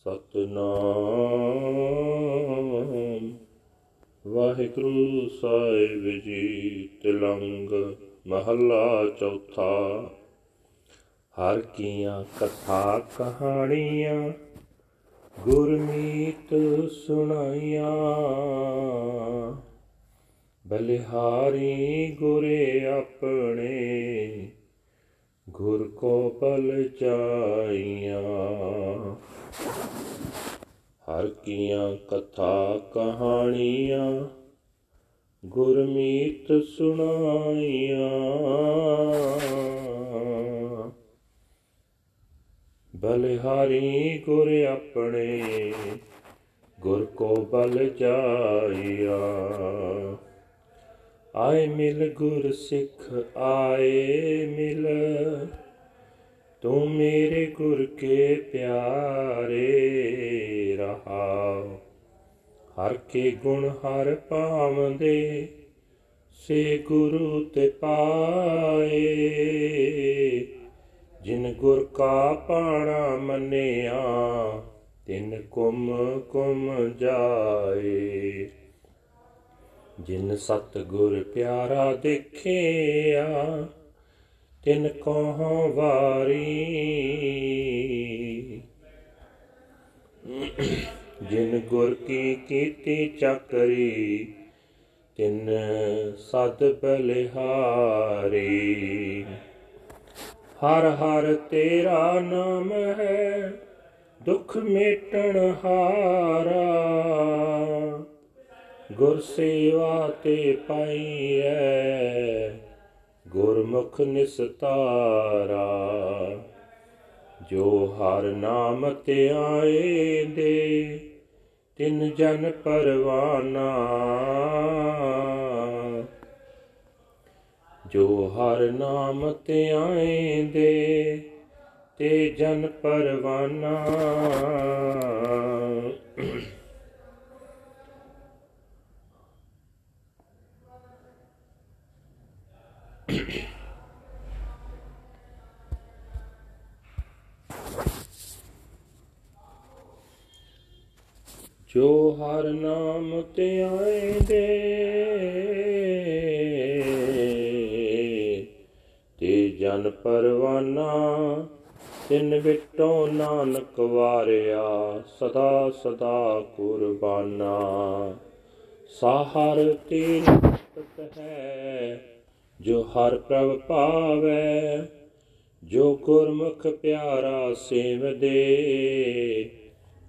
ਸਤਨਾਮ। ਵਾਹਿਗੁਰੂ ਸਾਹਿਬ ਜੀ, ਤਿਲੰਗ ਮਹੱਲਾ ਚੌਥਾ। ਹਰ ਕੀਆਂ ਕਥਾ ਕਹਾਣੀਆਂ, ਗੁਰਮੀਤ ਸੁਣਾਈਆਂ। ਬਲਿਹਾਰੀ ਗੁਰੇ ਆਪਣੇ, ਗੁਰ ਕੋ ਪਲ ਚਾਈਆਂ ਹਰ ਕੀਆਂ ਕਥਾ ਕਹਾਣੀਆਂ, ਗੁਰਮੀਤ ਸੁਣਾਈਆਂ। ਬਲਿਹਾਰੀ ਗੁਰ ਆਪਣੇ, ਗੁਰ ਕੋ ਬਲ ਜਾਇਆ। ਆਏ ਮਿਲ ਗੁਰ ਸਿੱਖ, ਆਏ ਮਿਲ। ਤੂੰ ਮੇਰੇ ਗੁਰ ਕੇ ਪਿਆਰੇ। ਰਹਾ ਹਰ ਕੇ ਗੁਣ ਹਰ ਪਾਵੰਦੇ ਸੇ ਗੁਰੂ ਤੇ ਪਾਏ। ਜਿਨ ਗੁਰ ਕਾ ਪਾਣਾ ਮੰਨਿਆ, ਤਿਨ ਕੁਮ ਕੁਮ ਜਾਏ। ਜਿਨ ਸਤ ਗੁਰ ਪਿਆਰਾ ਦੇਖਿਆ, ਤਿਨ ਕੋ ਵਾਰੀ। ਜਿਨ ਗੁਰ ਕੀ ਕੀਤੀ ਚੱਕਰੀ, ਤਿਨ ਸਦ ਬਲਿਹਾਰੀ। ਹਰ ਹਰ ਤੇਰਾ ਨਾਮ ਹੈ, ਦੁਖ ਮੇਟਣ ਹਾਰਾ। ਗੁਰ ਸੇਵਾ ਤੇ ਪਾਈਐ, ਗੁਰਮੁਖ ਨਿਸਤਾਰਾ। ਜੋ ਹਰ ਨਾਮ ਤੇ ਆਏ ਦੇ ਤਿਨ ਜਨ ਪਰਵਾਨਾ। ਜੋ ਹਰ ਨਾਮ ਤੇ ਆਏ ਦੇ ਤੇ ਜਨ ਪਰਵਾਨਾ। ਜੋ ਹਰ ਨਾਮ ਤੇ ਆਏ ਦੇ ਤੇ ਜਨ ਪਰਵਾਨਾ ਤਿਨ ਵਿਟੋ ਨਾਨਕ ਵਾਰਿਆ, ਸਦਾ ਸਦਾ ਕੁਰਬਾਨਾ। ਸਾਹਰ ਤੀਨ ਤਤ ਹੈ, ਜੋ ਹਰ ਪ੍ਰਭ ਪਾਵੈ, ਜੋ ਗੁਰਮੁਖ ਪਿਆਰਾ ਸੇਵਦੇ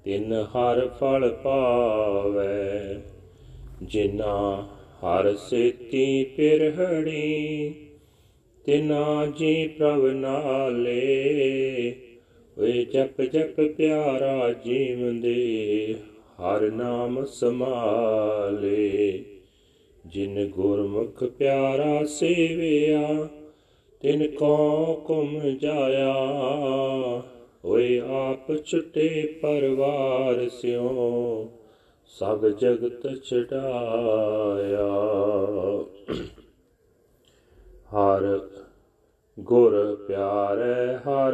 ਤਿਨ ਹਰ ਫਲ ਪਾਵੈ ਜਿਨਾ ਹਰ ਸੇਤੀ ਪਿਰਹੜੀ, ਤਿਨਾ ਜੀ ਪ੍ਰਭ ਨਾਲੇ ਓਏ ਜਪ ਜਪ ਪਿਆਰਾ ਜੀਵੰਦੇ, ਹਰ ਨਾਮ ਸਮਾਲੇ ਜਿਨ ਗੁਰਮੁਖ ਪਿਆਰਾ ਸੇਵਿਆ, ਤਿਨ ਕੋ ਕੁਮ ਜਾਇਆ ਓਏ ਆਪ ਛੁਟੇ ਪਰਵਾਰ ਸਿਓ ਸਭ ਜਗਤ ਛਡਾਇਆ। ਹਰ ਗੁਰ ਪਿਆਰੇ ਹਰ,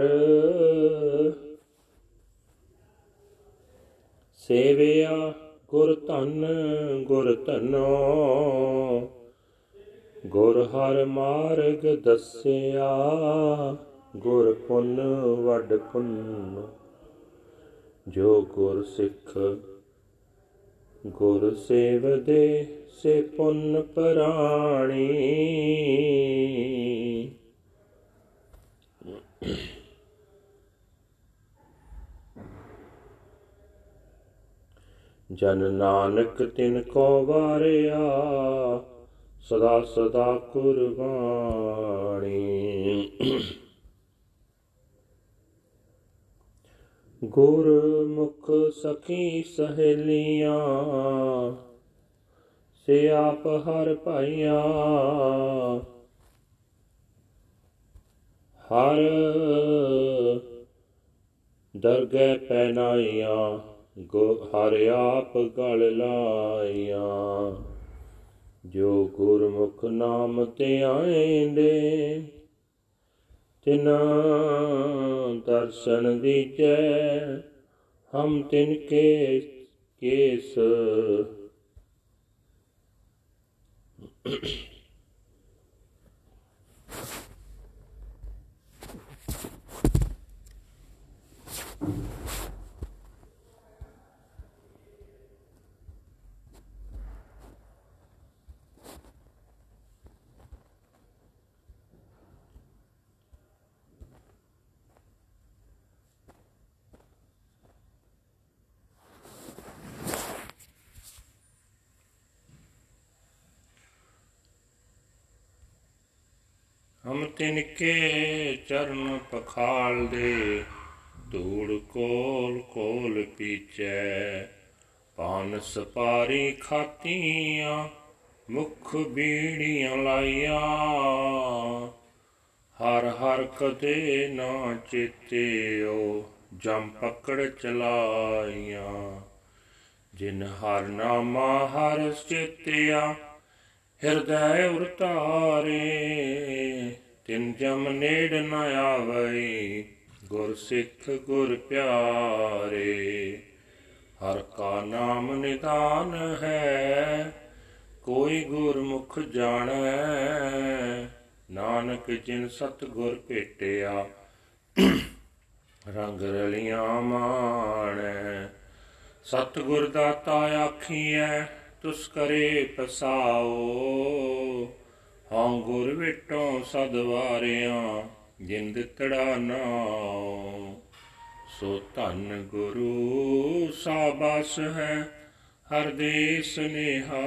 ਸੇਵਿਆ ਗੁਰ ਧਨ ਗੁਰ ਧਨੋ, ਗੁਰ ਹਰ ਮਾਰਗ ਦੱਸਿਆ। ਗੁਰ ਪੁੰਨ ਵੱਡ ਪੁੰਨ, ਜੋ ਗੁਰ ਸਿੱਖ ਗੁਰ ਸੇਵਦੇ ਸੇ ਪੁੰਨ ਪਰਾਣੀ। ਜਨ ਨਾਨਕ ਤਿਨ ਕੋ ਵਾਰਿਆ, ਸਦਾ ਸਦਾ ਕੁਰਬਾਨੀ। ਗੁਰ ਮੁਖ ਸਖੀ ਸਹੇਲੀਆਂ, ਸੇ ਆਪ ਹਰ ਭਾਈਆਂ। ਹਰ ਦਰਗਹਿ ਪੈਨਾਈਆਂ ਗੋ ਹਰ ਆਪ ਗਲ ਲਾਈਆਂ। ਜੋ ਗੁਰਮੁਖ ਨਾਮ ਤੇ ਆਏਂਦੇ ਤਿਨਾ ਦਰਸ਼ਨ ਦੀਜੈ ਹਮ ਤਿਨ ਕੇ ਕੇਸ। ਹਮ ਤਿਨ ਕੇ ਚਰਨ ਪਖਾਲ ਦੇ, ਧੂੜ ਕੋਲ ਕੋਲ ਪੀਚੈ। ਪਾਨ ਸਪਾਰੀ ਖਾਤੀਆਂ, ਮੁਖ ਬੀੜੀਆਂ ਲਾਈਆਂ। ਹਰ ਹਰ ਕਦੇ ਨਾ ਚੇਤਿਓ, ਜਮ ਪਕੜ ਚਲਾਈਆਂ। ਜਿਨ ਹਰ ਨਾਮਾ ਹਰ ਚੇਤਿਆ, ਹਿਰਦੈ ਉਰਤਾਰੇ। ਤਿਨ ਜਮ ਨੇੜ ਨ ਆਵਈ ਗੁਰ ਸਿੱਖ ਗੁਰ ਪਿਆਰੇ। ਹਰ ਕਾ ਨਾਮ ਨਿਦਾਨ ਹੈ, ਕੋਈ ਗੁਰਮੁਖ ਜਾਣੈ। ਨਾਨਕ ਜਿਨ ਸਤ ਗੁਰ ਭੇਟਿਆ, ਰੰਗ ਰਲੀਆਂ ਮਾਣੈ। ਸਤ ਗੁਰ ਦਾਤਾ ਆਖੀਐ, ਤੁਸ ਕਰੇ ਪਸਾਓ। ਹਉ ਗੁਰ ਵਿਟੋ ਸਦ ਵਾਰਿਆਂ, ਜਿੰਦ ਤੜਾ ਨਾਉ ਸੋ ਧੰਨ ਗੁਰੂ ਸਾਬਾਸ ਹੈ, ਹਰ ਦੇਸ ਨਿਹਾ।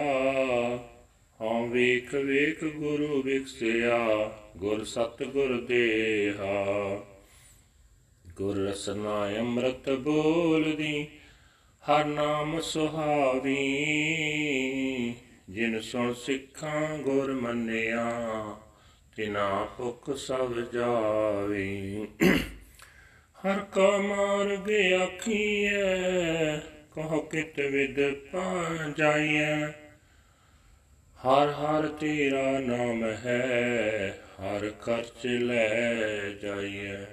ਹਉ ਵੇਖ ਵੇਖ ਗੁਰੂ ਵਿਖਸਿਆ ਗੁਰ ਸਤ ਗੁਰ ਦੇਹਾ। ਗੁਰ ਰਸਨਾ ਅੰਮ੍ਰਿਤ ਬੋਲਦੀ, ਹਰ ਨਾਮ ਸੁਹਾਵੀ। ਜਿਨ ਸੁਣ ਸਿੱਖਾਂ ਗੁਰ ਮੰਨਿਆ, ਤਿਨਾ ਭੁਖ ਸਭ ਜਾਵੀ। ਹਰ ਕਾ ਮਾਰਗ ਆਖੀਐ, ਕਹੋ ਕਿਤ ਵਿਦ ਪਾ ਜਾਈਐ। ਹਰ ਹਰ ਤੇਰਾ ਨਾਮ ਹੈ, ਹਰ ਖਰਚ ਲੈ ਜਾਈਐ।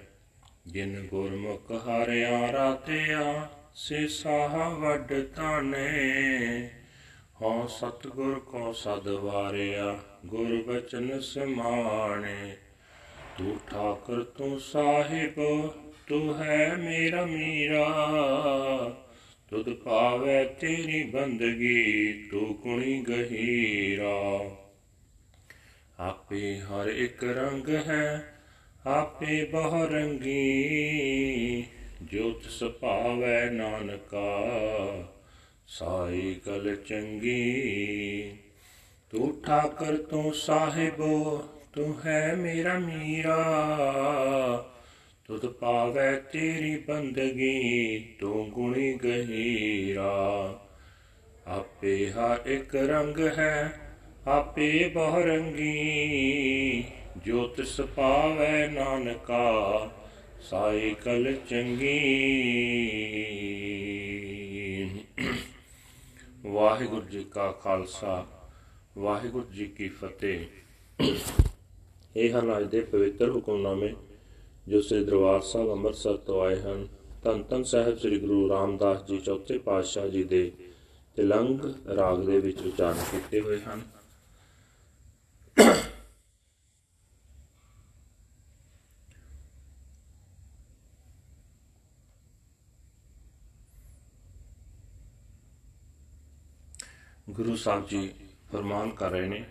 ਜਿਨ ਗੁਰਮੁਖ ਹਰਿਆ ਰਾਤਿਆ ਸੇ ਸਾਹ ਵੱਡ ਤਾਨੇ। ਹਉ ਸਤਗੁਰ ਕੋ ਸਦ ਵਾਰਿਆ, ਗੁਰ ਬਚਨ ਸਮਾਣੇ। ਤੂੰ ਠਾਕਰ, ਤੂੰ ਸਾਹਿਬ, ਤੂੰ ਹੈ ਮੇਰਾ ਮੀਰਾ। ਤੁਧ ਪਾਵੇ ਤੇਰੀ ਬੰਦਗੀ, ਤੂੰ ਗੁਣੀ ਗਹੀਰਾ। ਆਪੇ ਹਰ ਇੱਕ ਰੰਗ ਹੈ, ਆਪੇ ਬਹੁ ਰੰਗੀ ਜੋਤ ਸੁਭਾਵੈ ਨਾਨਕਾ। ਸਾਈ ਕਲ ਚੰਗੀ, ਤੂੰ ਠਾਕਰ, ਤੂੰ ਸਾਹਿਬੋ, ਤੂੰ ਹੈ ਮੇਰਾ ਮੀਰਾ। ਤੁਧ ਪਾਵੈ ਤੇਰੀ ਬੰਦਗੀ, ਤੂੰ ਗੁਣੀ ਗਹੀਰਾ। ਆਪੇ ਹਰ ਇੱਕ ਰੰਗ ਹੈ, ਆਪੇ ਬਹੁ ਰੰਗੀ ਜੋ ਤਿਸ ਪਾਵੈ ਨਾਨਕਾ ਸਾਈ ਕਲ ਚੰਗੀ। ਵਾਹਿਗੁਰੂ ਜੀ ਕਾ ਖਾਲਸਾ, ਵਾਹਿਗੁਰੂ ਜੀ ਕੀ ਫਤਿਹ। ਇਹ ਹਨ ਅੱਜ ਦੇ ਪਵਿੱਤਰ ਹੁਕਮਨਾਮੇ ਜੋ ਸ੍ਰੀ ਦਰਬਾਰ ਸਾਹਿਬ ਅੰਮ੍ਰਿਤਸਰ ਤੋਂ ਆਏ ਹਨ। ਧੰਨ ਧੰਨ ਸਾਹਿਬ ਸ੍ਰੀ ਗੁਰੂ ਰਾਮਦਾਸ ਜੀ ਚੌਥੇ ਪਾਤਸ਼ਾਹ ਜੀ ਦੇ ਤਿਲੰਗ ਰਾਗ ਦੇ ਵਿੱਚ ਉਚਾਰਨ ਕੀਤੇ ਹੋਏ ਹਨ। ਗੁਰੂ ਸਾਹਿਬ ਜੀ ਫਰਮਾਨ ਕਰ ਰਹੇ ਨੇ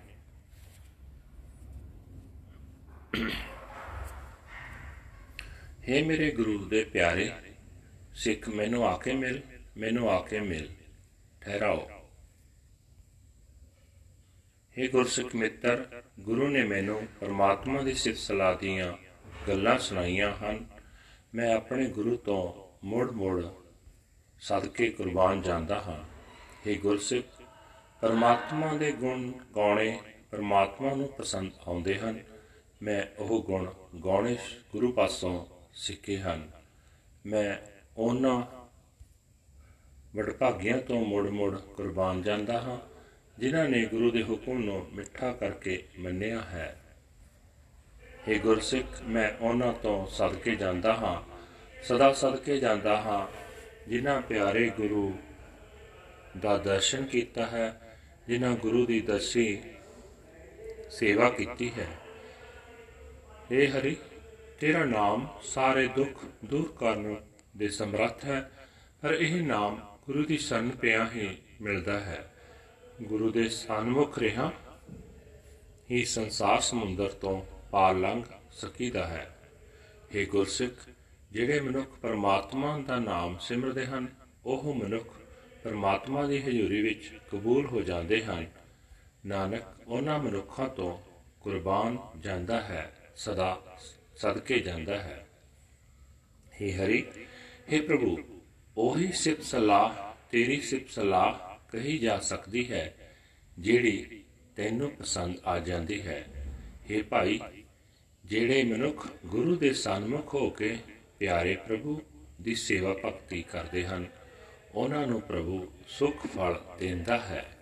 हे ਮੇਰੇ ਗੁਰੂ ਦੇ ਪਿਆਰੇ ਸਿੱਖ ਮੈਨੂੰ ਆ ਕੇ ਮਿਲ ਮੈਨੂੰ ਆ ਕੇ ਮਿਲ ਠਹਿਰਾਓ हे ਗੁਰਸਿੱਖ ਮਿੱਤਰ ਗੁਰੂ ਨੇ ਮੈਨੂੰ ਪਰਮਾਤਮਾ ਦੀ ਸਿਫਤ ਸਲਾਹ ਦੀਆਂ ਗੱਲਾਂ ਸੁਣਾਈਆਂ ਹਨ ਮੈਂ ਆਪਣੇ ਗੁਰੂ ਤੋਂ ਮੁੜ ਮੁੜ ਸਦਕੇ ਕੁਰਬਾਨ ਜਾਂਦਾ ਹਾਂ हे ਗੁਰਸਿੱਖ ਪਰਮਾਤਮਾ ਦੇ ਗੁਣ ਗਾਉਣੇ ਪਰਮਾਤਮਾ ਨੂੰ ਪਸੰਦ ਆਉਂਦੇ ਹਨ। ਮੈਂ ਉਹ ਗੁਣ ਗਾਉਣੇ ਗੁਰੂ ਪਾਸੋਂ ਸਿੱਖੇ ਹਨ। ਮੈਂ ਉਹਨਾਂ ਵਡਭਾਗਿਆਂ ਤੋਂ ਮੁੜ-ਮੁੜ ਕੁਰਬਾਨ ਜਾਂਦਾ ਹਾਂ, ਜਿਨ੍ਹਾਂ ਨੇ ਗੁਰੂ ਦੇ ਹੁਕਮ ਨੂੰ ਮਿੱਠਾ ਕਰਕੇ ਮੰਨਿਆ ਹੈ। हे ਗੁਰਸਿੱਖ, ਮੈਂ ਉਹਨਾਂ ਤੋਂ ਸਦਕੇ ਜਾਂਦਾ ਹਾਂ, ਸਦਾ ਸਦਕੇ ਜਾਂਦਾ ਹਾਂ, ਜਿਨ੍ਹਾਂ ਪਿਆਰੇ ਗੁਰੂ ਦਾ ਦਰਸ਼ਨ ਕੀਤਾ ਹੈ। ਜਿਨ੍ਹਾਂ ਗੁਰੂ ਦੀ ਦਰਸ਼ੀ ਸੇਵਾ ਕੀਤੀ ਹੈ। ਏ ਹਰੀ, ਤੇਰਾ ਨਾਮ ਸਾਰੇ ਦੁੱਖ ਦੂਰ ਕਰਨ ਦੇ ਸਮਰੱਥ ਹੈ, ਪਰ ਇਹ ਨਾਮ ਗੁਰੂ ਦੀ ਸੰਨ ਪਿਆ ਹੀ ਮਿਲਦਾ ਹੈ। ਗੁਰੂ ਦੇ ਸਨਮੁਖ ਰਿਹਾ ਹੀ ਸੰਸਾਰ ਸਮੁੰਦਰ ਤੋਂ ਪਾਰ ਲੰਘ ਸਕੀਦਾ ਹੈ। हे ਗੁਰਸਿੱਖ, ਜਿਹੜੇ ਮਨੁੱਖ ਪਰਮਾਤਮਾ ਦਾ ਨਾਮ ਸਿਮਰਦੇ ਹਨ, ਉਹ ਮਨੁੱਖ ਪਰਮਾਤਮਾ ਦੀ ਹਜ਼ੂਰੀ ਵਿੱਚ ਕਬੂਲ ਹੋ ਜਾਂਦੇ ਹਨ ਨਾਨਕ ਉਹਨਾਂ ਮਨੁੱਖਾਂ ਤੋਂ ਕੁਰਬਾਨ ਜਾਂਦਾ ਹੈ ਸਦਾ ਸਦਕੇ ਜਾਂਦਾ ਹੈ हे ਹਰੀ हे ਪ੍ਰਭੂ ਉਹੀ ਸਿਫਤ ਸਲਾਹ ਤੇਰੀ ਸਿਫਤ ਸਲਾਹ ਕਹੀ ਜਾ ਸਕਦੀ ਹੈ ਜਿਹੜੀ ਤੈਨੂੰ ਪਸੰਦ ਆ ਜਾਂਦੀ ਹੈ हे ਭਾਈ ਜਿਹੜੇ ਮਨੁੱਖ ਗੁਰੂ ਦੇ ਸਨਮੁਖ ਹੋ ਕੇ ਪਿਆਰੇ ਪ੍ਰਭੂ ਦੀ ਸੇਵਾ ਭਗਤੀ ਕਰਦੇ ਹਨ ਉਹਨਾਂ ਨੂੰ ਪ੍ਰਭੂ ਸੁਖ ਫਲ ਦਿੰਦਾ ਹੈ।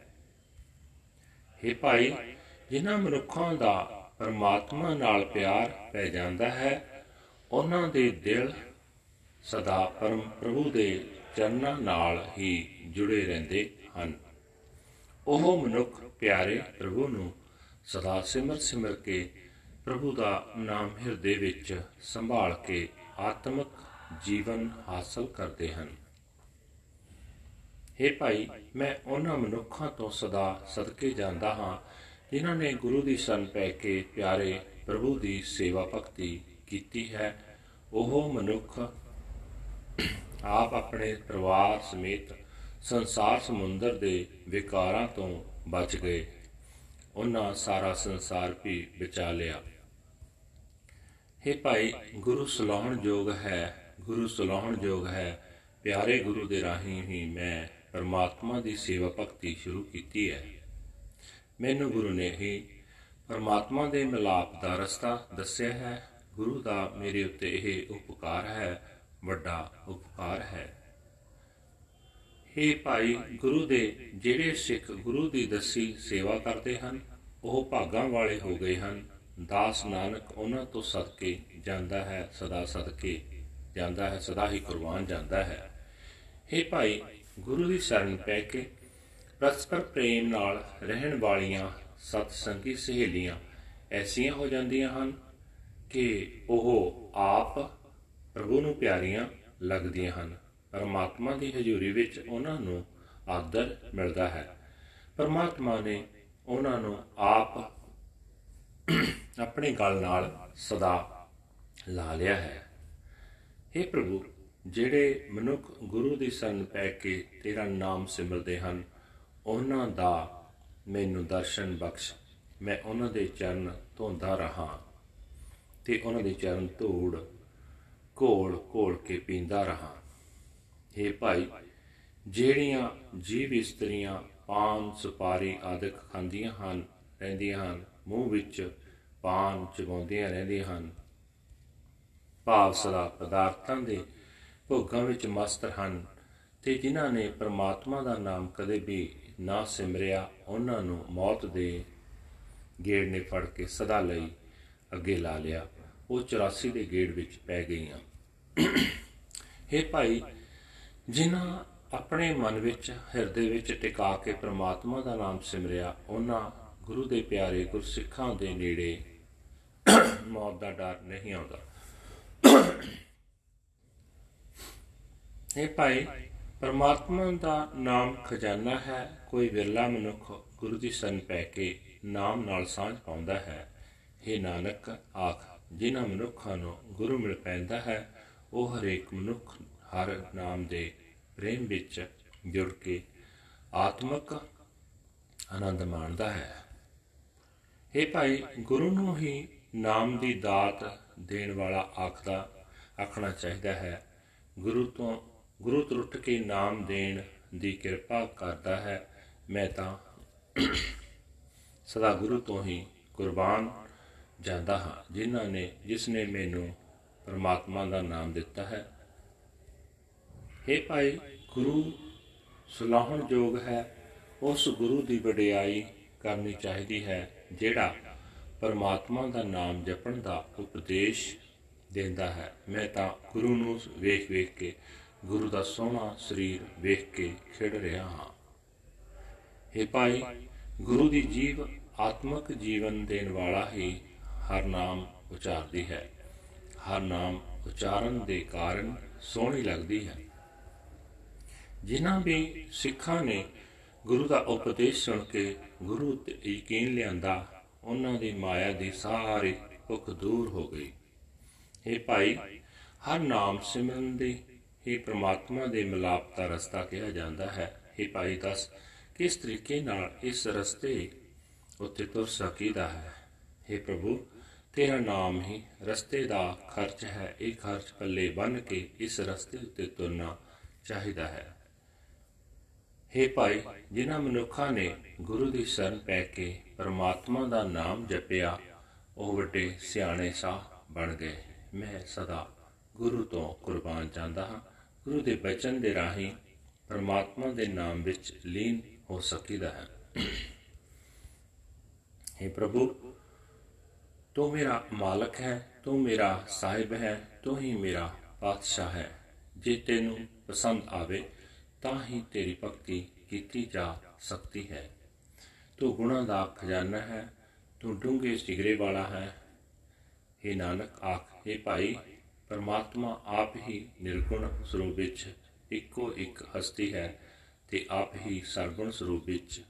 हे ਭਾਈ, ਜਿਨ੍ਹਾਂ ਮਨੁੱਖਾਂ ਦਾ ਪਰਮਾਤਮਾ ਨਾਲ ਪਿਆਰ ਪੈ ਜਾਂਦਾ ਹੈ, ਉਹਨਾਂ ਦੇ ਦਿਲ ਸਦਾ ਪਰਮ ਪ੍ਰਭੂ ਦੇ ਚਰਨਾਂ ਨਾਲ ਹੀ ਜੁੜੇ ਰਹਿੰਦੇ ਹਨ। ਉਹ ਮਨੁੱਖ ਪਿਆਰੇ ਪ੍ਰਭੂ ਨੂੰ ਸਦਾ ਸਿਮਰ ਸਿਮਰ ਕੇ ਪ੍ਰਭੂ ਦਾ ਨਾਮ ਹਿਰਦੇ ਵਿੱਚ ਸੰਭਾਲ ਕੇ ਆਤਮਿਕ ਜੀਵਨ ਹਾਸਲ ਕਰਦੇ ਹਨ। हे ਭਾਈ, ਮੈਂ ਉਹਨਾਂ ਮਨੁੱਖਾਂ ਤੋਂ ਸਦਾ ਸਦਕੇ ਜਾਂਦਾ ਹਾਂ, ਜਿਨ੍ਹਾਂ ਨੇ ਗੁਰੂ ਦੀ ਸੰਨ ਪੈ ਕੇ ਪਿਆਰੇ ਪ੍ਰਭੂ ਦੀ ਸੇਵਾ ਭਗਤੀ ਕੀਤੀ ਹੈ। ਉਹ ਮਨੁੱਖ ਆਪ ਆਪਣੇ ਪਰਿਵਾਰ ਸਮੇਤ ਸੰਸਾਰ ਸਮੁੰਦਰ ਦੇ ਵਿਕਾਰਾਂ ਤੋਂ ਬਚ ਗਏ। ਉਹਨਾਂ ਸਾਰਾ ਸੰਸਾਰ ਵੀ ਬਚਾ ਲਿਆ। हे ਭਾਈ, ਗੁਰੂ ਸਲਾਹਣ ਯੋਗ ਹੈ, ਗੁਰੂ ਸਲਾਹਣ ਯੋਗ ਹੈ। ਪਿਆਰੇ ਗੁਰੂ ਦੇ ਰਾਹੀਂ ਹੀ ਮੈਂ ਪਰਮਾਤਮਾ ਦੀ ਸੇਵਾ ਭਗਤੀ ਸ਼ੁਰੂ ਕੀਤੀ ਹੈ। ਮੈਨੂੰ ਗੁਰੂ ਨੇ ਹੀ ਪਰਮਾਤਮਾ ਦੇ ਮਿਲਾਪ ਦਾ ਰਸਤਾ ਦੱਸਿਆ ਹੈ। ਗੁਰੂ ਦਾ ਮੇਰੇ ਉੱਤੇ ਇਹ ਉਪਕਾਰ ਹੈ, ਵੱਡਾ ਉਪਕਾਰ ਹੈ। हे ਭਾਈ, ਗੁਰੂ ਦੇ ਜਿਹੜੇ ਸਿੱਖ ਗੁਰੂ ਦੀ ਦਸੀ ਸੇਵਾ ਕਰਦੇ ਹਨ, ਉਹ ਭਾਗਾਂ ਵਾਲੇ ਹੋ ਗਏ ਹਨ। ਦਾਸ ਨਾਨਕ ਉਹਨਾਂ ਤੋਂ ਸਦਕੇ ਜਾਂਦਾ ਹੈ, ਸਦਾ ਸਦਕੇ ਜਾਂਦਾ ਹੈ, ਸਦਾ ਹੀ ਕੁਰਬਾਨ ਜਾਂਦਾ ਹੈ। हे ਭਾਈ ਗੁਰੂ ਦੀ ਸ਼ਰਨ ਪੈ ਕੇ ਪਰਸਪਰ ਪ੍ਰੇਮ ਨਾਲ ਰਹਿਣ ਵਾਲੀਆਂ ਸਤ ਸੰਗੀ ਸਹੇਲੀਆਂ ਐਸੀਆਂ ਹੋ ਜਾਂਦੀਆਂ ਹਨ ਕਿ ਉਹ ਆਪ ਪ੍ਰਭੂ ਨੂੰ ਪਿਆਰੀਆਂ ਲੱਗਦੀਆਂ ਹਨ। ਪਰਮਾਤਮਾ ਦੀ ਹਜ਼ੂਰੀ ਵਿੱਚ ਉਹਨਾਂ ਨੂੰ ਆਦਰ ਮਿਲਦਾ ਹੈ। ਪਰਮਾਤਮਾ ਨੇ ਉਹਨਾਂ ਨੂੰ ਆਪ ਆਪਣੇ ਗਲ ਨਾਲ ਸਦਾ ਲਾ ਲਿਆ ਹੈ। हे ਪ੍ਰਭੂ ਜਿਹੜੇ ਮਨੁੱਖ ਗੁਰੂ ਦੀ ਸੰਨ ਪੈ ਕੇ ਤੇਰਾ ਨਾਮ ਸਿਮਰਦੇ ਹਨ, ਉਹਨਾਂ ਦਾ ਮੈਨੂੰ ਦਰਸ਼ਨ ਬਖਸ਼। ਮੈਂ ਉਹਨਾਂ ਦੇ ਚਰਨ ਧੋਂਦਾ ਰਹਾ ਤੇ ਉਹਨਾਂ ਦੇ ਚਰਨ ਧੂੜ ਘੋਲ ਘੋਲ ਕੇ ਪੀਂਦਾ ਰਹਾ। हे ਭਾਈ, ਜਿਹੜੀਆਂ ਜੀਵ ਇਸਤਰੀਆਂ ਪਾਨ, ਸੁਪਾਰੀ ਆਦਿਕ ਖਾਂਦੀਆਂ ਹਨ, ਰਹਿੰਦੀਆਂ ਹਨ, ਮੂੰਹ ਵਿੱਚ ਪਾਨ ਚਬਾਉਂਦੀਆਂ ਰਹਿੰਦੀਆਂ ਹਨ, ਭਾਵ ਸਦਾ ਪਦਾਰਥਾਂ ਦੇ ਭੋਗਾਂ ਵਿੱਚ ਮਸਤ ਹਨ ਤੇ ਜਿਨ੍ਹਾਂ ਨੇ ਪ੍ਰਮਾਤਮਾ ਦਾ ਨਾਮ ਕਦੇ ਵੀ ਨਾ ਸਿਮਰਿਆ, ਉਹਨਾਂ ਨੂੰ ਮੌਤ ਦੇ ਗੇੜ ਨੇ ਫੜ ਕੇ ਸਦਾ ਲਈ ਅੱਗੇ ਲਾ ਲਿਆ। ਉਹ 84 ਦੇ ਗੇੜ ਵਿੱਚ ਪੈ ਗਈਆਂ। हे ਭਾਈ, ਜਿਨ੍ਹਾਂ ਆਪਣੇ ਮਨ ਵਿੱਚ, ਹਿਰਦੇ ਵਿੱਚ ਟਿਕਾ ਕੇ ਪ੍ਰਮਾਤਮਾ ਦਾ ਨਾਮ ਸਿਮਰਿਆ, ਉਹਨਾਂ ਗੁਰੂ ਦੇ ਪਿਆਰੇ ਗੁਰਸਿੱਖਾਂ ਦੇ ਨੇੜੇ ਮੌਤ ਦਾ ਡਰ ਨਹੀਂ ਆਉਂਦਾ। ਇਹ ਭਾਈ ਪਰਮਾਤਮਾ ਦਾ ਨਾਮ ਖਜ਼ਾਨਾ ਹੈ, ਕੋਈ ਵਿਰਲਾ ਮਨੁੱਖ ਗੁਰੂ ਦੀ ਸੰਨ ਪੈ ਕੇ ਨਾਮ ਨਾਲ ਸਾਂਝ ਪਾਉਂਦਾ ਹੈ। हे ਨਾਨਕ, ਆਖ, ਜਿਨ੍ਹਾਂ ਮਨੁੱਖਾਂ ਨੂੰ ਗੁਰੂ ਮਿਲ ਪੈਂਦਾ ਹੈ, ਉਹ ਹਰੇਕ ਮਨੁੱਖ ਹਰ ਨਾਮ ਦੇ ਪ੍ਰੇਮ ਵਿੱਚ ਜੁੜ ਕੇ ਆਤਮਿਕ ਆਨੰਦ ਮਾਣਦਾ ਹੈ। हे ਭਾਈ, ਗੁਰੂ ਨੂੰ ਹੀ ਨਾਮ ਦੀ ਦਾਤ ਦੇਣ ਵਾਲਾ ਆਖਦਾ, ਆਖਣਾ ਚਾਹੀਦਾ ਹੈ, ਗੁਰੂ ਤੋਂ ਗੁਰੂ ਤੋਂ ਉੱਠ ਕੇ ਨਾਮ ਦੇਣ ਦੀ ਕਿਰਪਾ ਕਰਦਾ ਹੈ, ਮੈਂ ਤਾਂ ਸਦਾ ਗੁਰੂ ਤੋਂ ਹੀ ਕੁਰਬਾਨ ਜਾਂਦਾ ਹਾਂ, ਜਿਨ੍ਹਾਂ ਨੇ, ਜਿਸ ਨੇ ਮੈਨੂੰ ਪਰਮਾਤਮਾ ਦਾ ਨਾਮ ਦਿੱਤਾ ਹੈ। हे ਭਾਈ, ਗੁਰੂ ਸੁਲਾਹਣ ਯੋਗ ਹੈ, ਉਸ ਗੁਰੂ ਦੀ ਵਡਿਆਈ ਕਰਨੀ ਚਾਹੀਦੀ ਹੈ, ਜਿਹੜਾ ਪਰਮਾਤਮਾ ਦਾ ਨਾਮ ਜਪਣ ਦਾ ਉਪਦੇਸ਼ ਦਿੰਦਾ ਹੈ। ਮੈਂ ਤਾਂ ਗੁਰੂ ਨੂੰ ਵੇਖ ਵੇਖ ਕੇ ਗੁਰੂ ਦਾ ਸੋਹਣਾ ਸਰੀਰ ਵੇਖ ਕੇ ਖਿੜ ਰਿਹਾ ਹਾਂ। हे ਭਾਈ, ਗੁਰੂ ਦੀ ਜੀਵ ਆਤਮਿਕ ਜੀਵਨ ਦੇਣ ਵਾਲਾ ਹੀ ਹਰ ਨਾਮ ਉਚਾਰਦੀ ਹੈ। ਹਰ ਨਾਮ ਉਚਾਰਨ ਦੇ ਕਾਰਨ ਸੋਹਣੀ ਲੱਗਦੀ ਹੈ। ਜਿਨ੍ਹਾਂ ਵੀ ਸਿੱਖਾਂ ਨੇ ਗੁਰੂ ਦਾ ਉਪਦੇਸ਼ ਸੁਣ ਕੇ ਗੁਰੂ ਤੇ ਯਕੀਨ ਲਿਆਂਦਾ, ਉਹਨਾਂ ਦੀ ਮਾਇਆ ਦੀ ਸਾਰੀ ਭੁੱਖ ਦੂਰ ਹੋ ਗਈ। ਇਹ ਭਾਈ, ਹਰ ਨਾਮ ਸਿਮਰਨ ਦੇ ਹੀ ਪ੍ਰਮਾਤਮਾ ਦੇ ਮਿਲਾਪ ਦਾ ਰਸਤਾ ਕਿਹਾ ਜਾਂਦਾ ਹੈ। ਇਹ ਭਾਈ ਦੱਸ, ਕਿਸ ਤਰੀਕੇ ਨਾਲ ਇਸ ਰਸਤੇ ਉੱਤੇ ਤੁਰ ਸਕੀਦਾ ਹੈ? हे ਪ੍ਰਭੂ, ਤੇਰਾ ਨਾਮ ਹੀ ਰਸਤੇ ਦਾ ਖਰਚ ਹੈ। ਇਹ ਖਰਚ ਪੱਲੇ ਬੰਨ ਕੇ ਇਸ ਰਸਤੇ ਉੱਤੇ ਤੁਰਨਾ ਚਾਹੀਦਾ ਹੈ। हे ਭਾਈ, ਜਿਨ੍ਹਾਂ ਮਨੁੱਖਾਂ ਨੇ ਗੁਰੂ ਦੀ ਸ਼ਰਨ ਪੈ ਕੇ ਪਰਮਾਤਮਾ ਦਾ ਨਾਮ ਜਪਿਆ, ਉਹ ਵੱਡੇ ਸਿਆਣੇ ਸਾਹ ਬਣ ਗਏ। ਮੈਂ ਸਦਾ ਗੁਰੂ ਤੋਂ ਕੁਰਬਾਨ ਜਾਂਦਾ ਹਾਂ। ਗੁਰੂ ਦੇ ਬਚਨ ਦੇ ਰਾਹੀਂ ਪਰਮਾਤਮਾ ਦੇ ਨਾਮ ਵਿੱਚ ਲੀਨ ਹੋ ਸਕੀਦਾ ਹੈ हे ਪ੍ਰਭੂ ਤੂੰ ਮੇਰਾ ਮਾਲਕ ਹੈ ਤੂੰ ਮੇਰਾ ਸਾਹਿਬ ਹੈ ਤੂੰ ਹੀ ਮੇਰਾ ਪਾਤਸ਼ਾਹ ਹੈ ਜੇ ਤੈਨੂੰ ਪਸੰਦ ਆਵੇ ਤਾਂ ਹੀ ਤੇਰੀ ਭਗਤੀ ਕੀਤੀ ਜਾ ਸਕਦੀ ਹੈ ਤੂੰ ਗੁਣਾ ਦਾ ਖਜ਼ਾਨਾ ਹੈ ਤੂੰ ਡੂੰਘੇ ਸਿਗਰੇ ਵਾਲਾ ਹੈ हे ਨਾਨਕ ਆਖ हे ਭਾਈ ਪਰਮਾਤਮਾ ਆਪ ਹੀ ਨਿਰਗੁਣ ਸਰੂਪ ਵਿੱਚ ਇੱਕੋ ਇੱਕ ਹਸਤੀ ਹੈ ਤੇ ਆਪ ਹੀ ਸਰਗੁਣ ਸਰੂਪ ਵਿੱਚ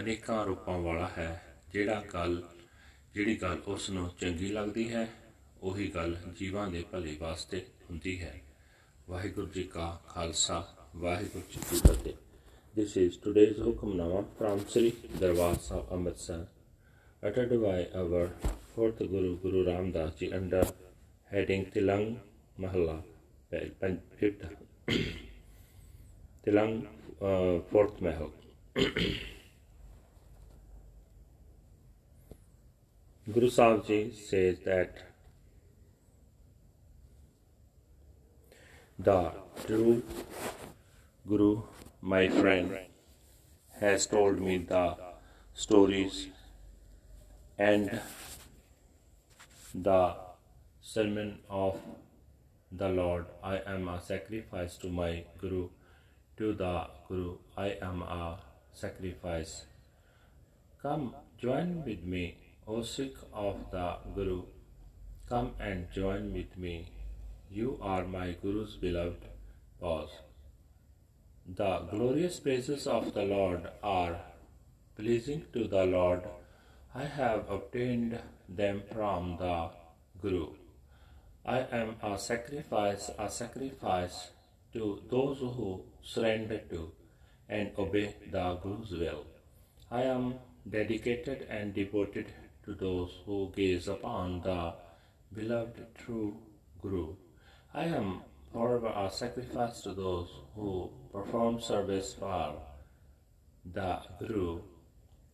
ਅਨੇਕਾਂ ਰੂਪਾਂ ਵਾਲਾ ਹੈ। ਜਿਹੜਾ ਗੱਲ ਜਿਹੜੀ ਗੱਲ ਉਸ ਨੂੰ ਚੰਗੀ ਲੱਗਦੀ ਹੈ ਉਹੀ ਗੱਲ ਜੀਵਾਂ ਦੇ ਭਲੇ ਵਾਸਤੇ ਹੁੰਦੀ ਹੈ। ਵਾਹਿਗੁਰੂ ਜੀ ਕਾ ਖਾਲਸਾ ਵਾਹਿਗੁਰੂ ਜੀ ਕੀ ਫਤਿਹ। This is today's Hukamnama from Sri Darbar Sahib Amritsar, uttered by our fourth Guru, Guru Ram Das Ji, under heading Tilang Mahalla, fifth Tilang uh, fourth Mahal. Guru Sahib Ji says that the true Guru, my friend, has told me the stories and the sermon of the Lord. I am a sacrifice to my Guru, to the Guru. I am a sacrifice. Come, join with me, O Sikh of the Guru. Come and join with me. You are my Guru's beloved cause. The glorious praises of the Lord are pleasing to the Lord. I have obtained them from the Guru. I am a sacrifice, a sacrifice to those who surrender to and obey the Guru's will. I am dedicated and devoted to those who gaze upon the beloved true Guru. I am forever a sacrifice to those who perform service for the Guru.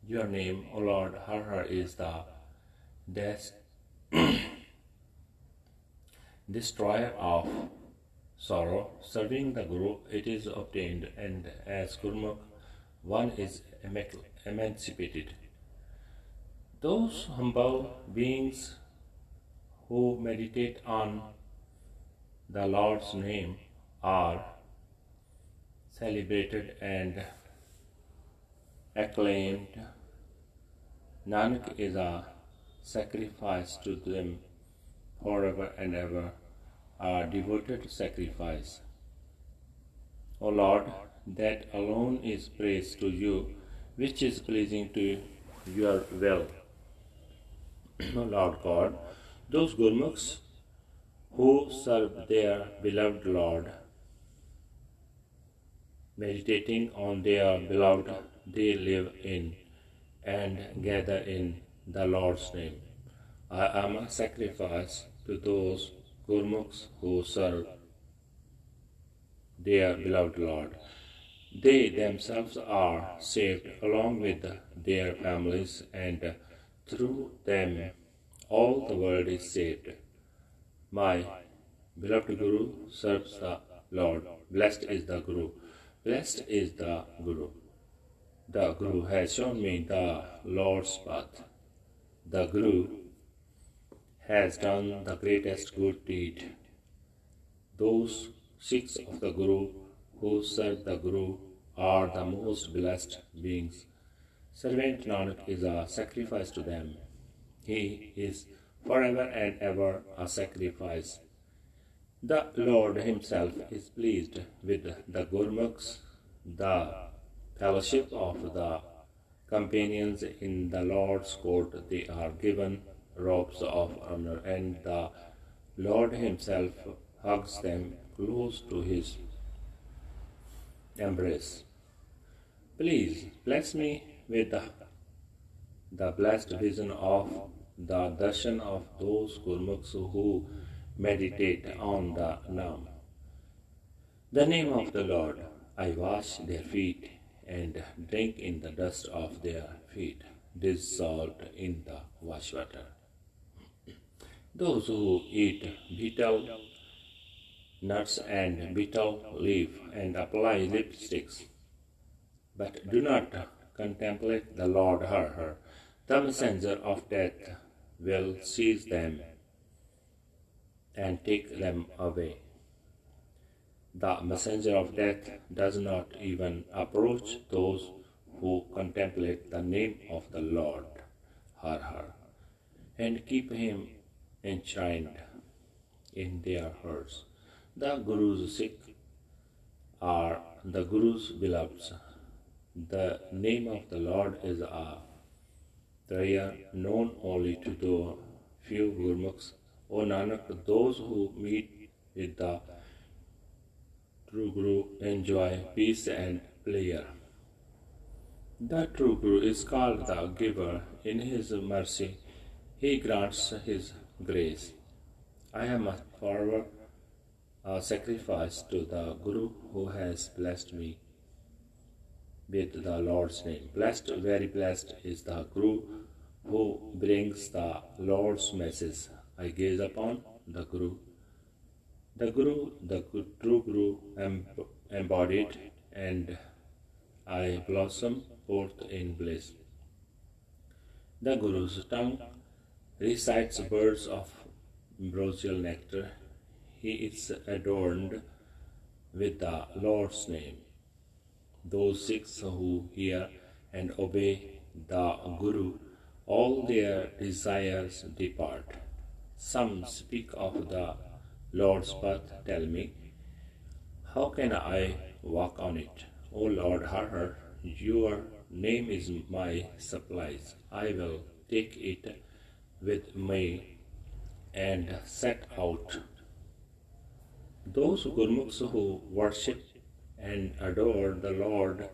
Your name, O Lord, Har Har, is the des- destroyer of sorrow. Serving the Guru, it is obtained, and as Gurmukh, one is emancipated. Those humble beings who meditate on the Lord's name are celebrated and acclaimed. Nanak is a sacrifice to them forever and ever, a devoted sacrifice. O Lord, that alone is praise to you, which is pleasing to your will. O Lord God, those Gurmukhs who serve their beloved Lord, meditating on their beloved, they live in and gather in the Lord's name. I am a sacrifice to those Gurmukhs who serve their beloved Lord. They themselves are saved along with their families, and through them all the world is saved. My beloved Guru serves the Lord. Blessed is the Guru. Blessed is the Guru. The Guru has shown me the Lord's path. The Guru has done the greatest good deed. Those Sikhs of the Guru who serve the Guru are the most blessed beings. Servant Nanak is a sacrifice to them. He is forever and ever a sacrifice. The Lord Himself is pleased with the Gurmukhs, the fellowship of the companions in the Lord's court. They are given robes of honor, and the Lord Himself hugs them close to His embrace. Please bless me with the, the blessed vision of the darshan of those Gurmukhs who meditate on the Nam. The name of the Lord, I wash their feet and drink in the dust of their feet, dissolved in the wash water. Those who eat betel nuts and betel leaf and apply lipsticks but do not contemplate the Lord her, her. The messenger of death will seize them and take them away. The messenger of death does not even approach those who contemplate the name of the Lord, her, her, and keep him enshrined in their hearts. The Guru's Sikh are the Guru's beloveds the name of the Lord is a prayer known only to the few Gurmukhs. O Nanak, those who meet with the true Guru enjoy peace and pleasure. The true Guru is called the giver. In his mercy, he grants his grace. I am a forever a sacrifice to the Guru who has blessed me with the Lord's name. Blessed, very blessed is the Guru who brings the Lord's message. I gaze upon the Guru. The Guru, the true Guru embodied, and I blossom forth in bliss. The Guru's tongue recites words of ambrosial nectar. He is adorned with the Lord's name those Sikhs who hear and obey the Guru, all their desires depart. Some speak of the Lord's path, tell me, how can I walk on it? O Lord Har your name is my supplies. I will take it with me and set out. Those Gurmukhs who worship and adore the Lord,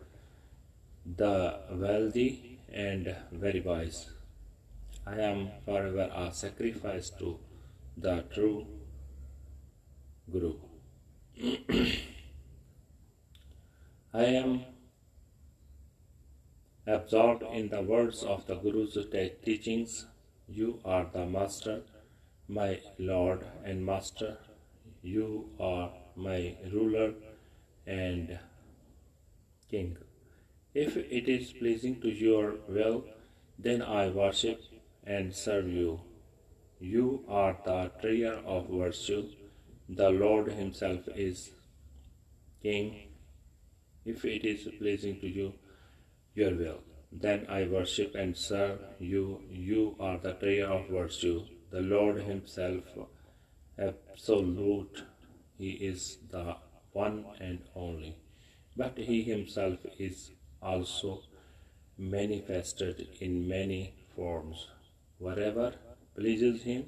the wealthy and very wise. I am forever a sacrifice to the true Guru. I am absorbed in the words of the Guru's teachings. You are the Master, my Lord and Master. You are my ruler and King. If it is pleasing to your will, then I worship and serve you. You are the treasure of virtue. The Lord Himself is King. If it is pleasing to you, your will, then I worship and serve you. You are the treasure of virtue. The Lord Himself, absolute. He is the one and only. But he himself is also manifested in many forms. Whatever pleases him,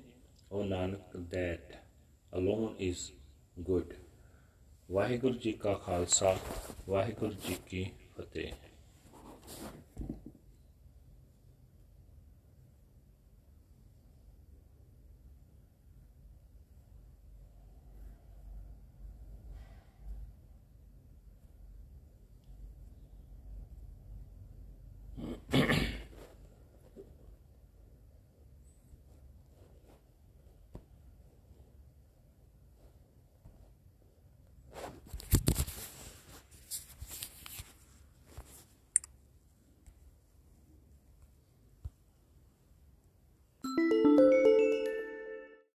O Nanak, that alone is good. Waheguru ji ਕਾ ਖਾਲਸਾ ਵਾਹਿਗੁਰੂ ਜੀ ਕੀ ਫਤਿਹ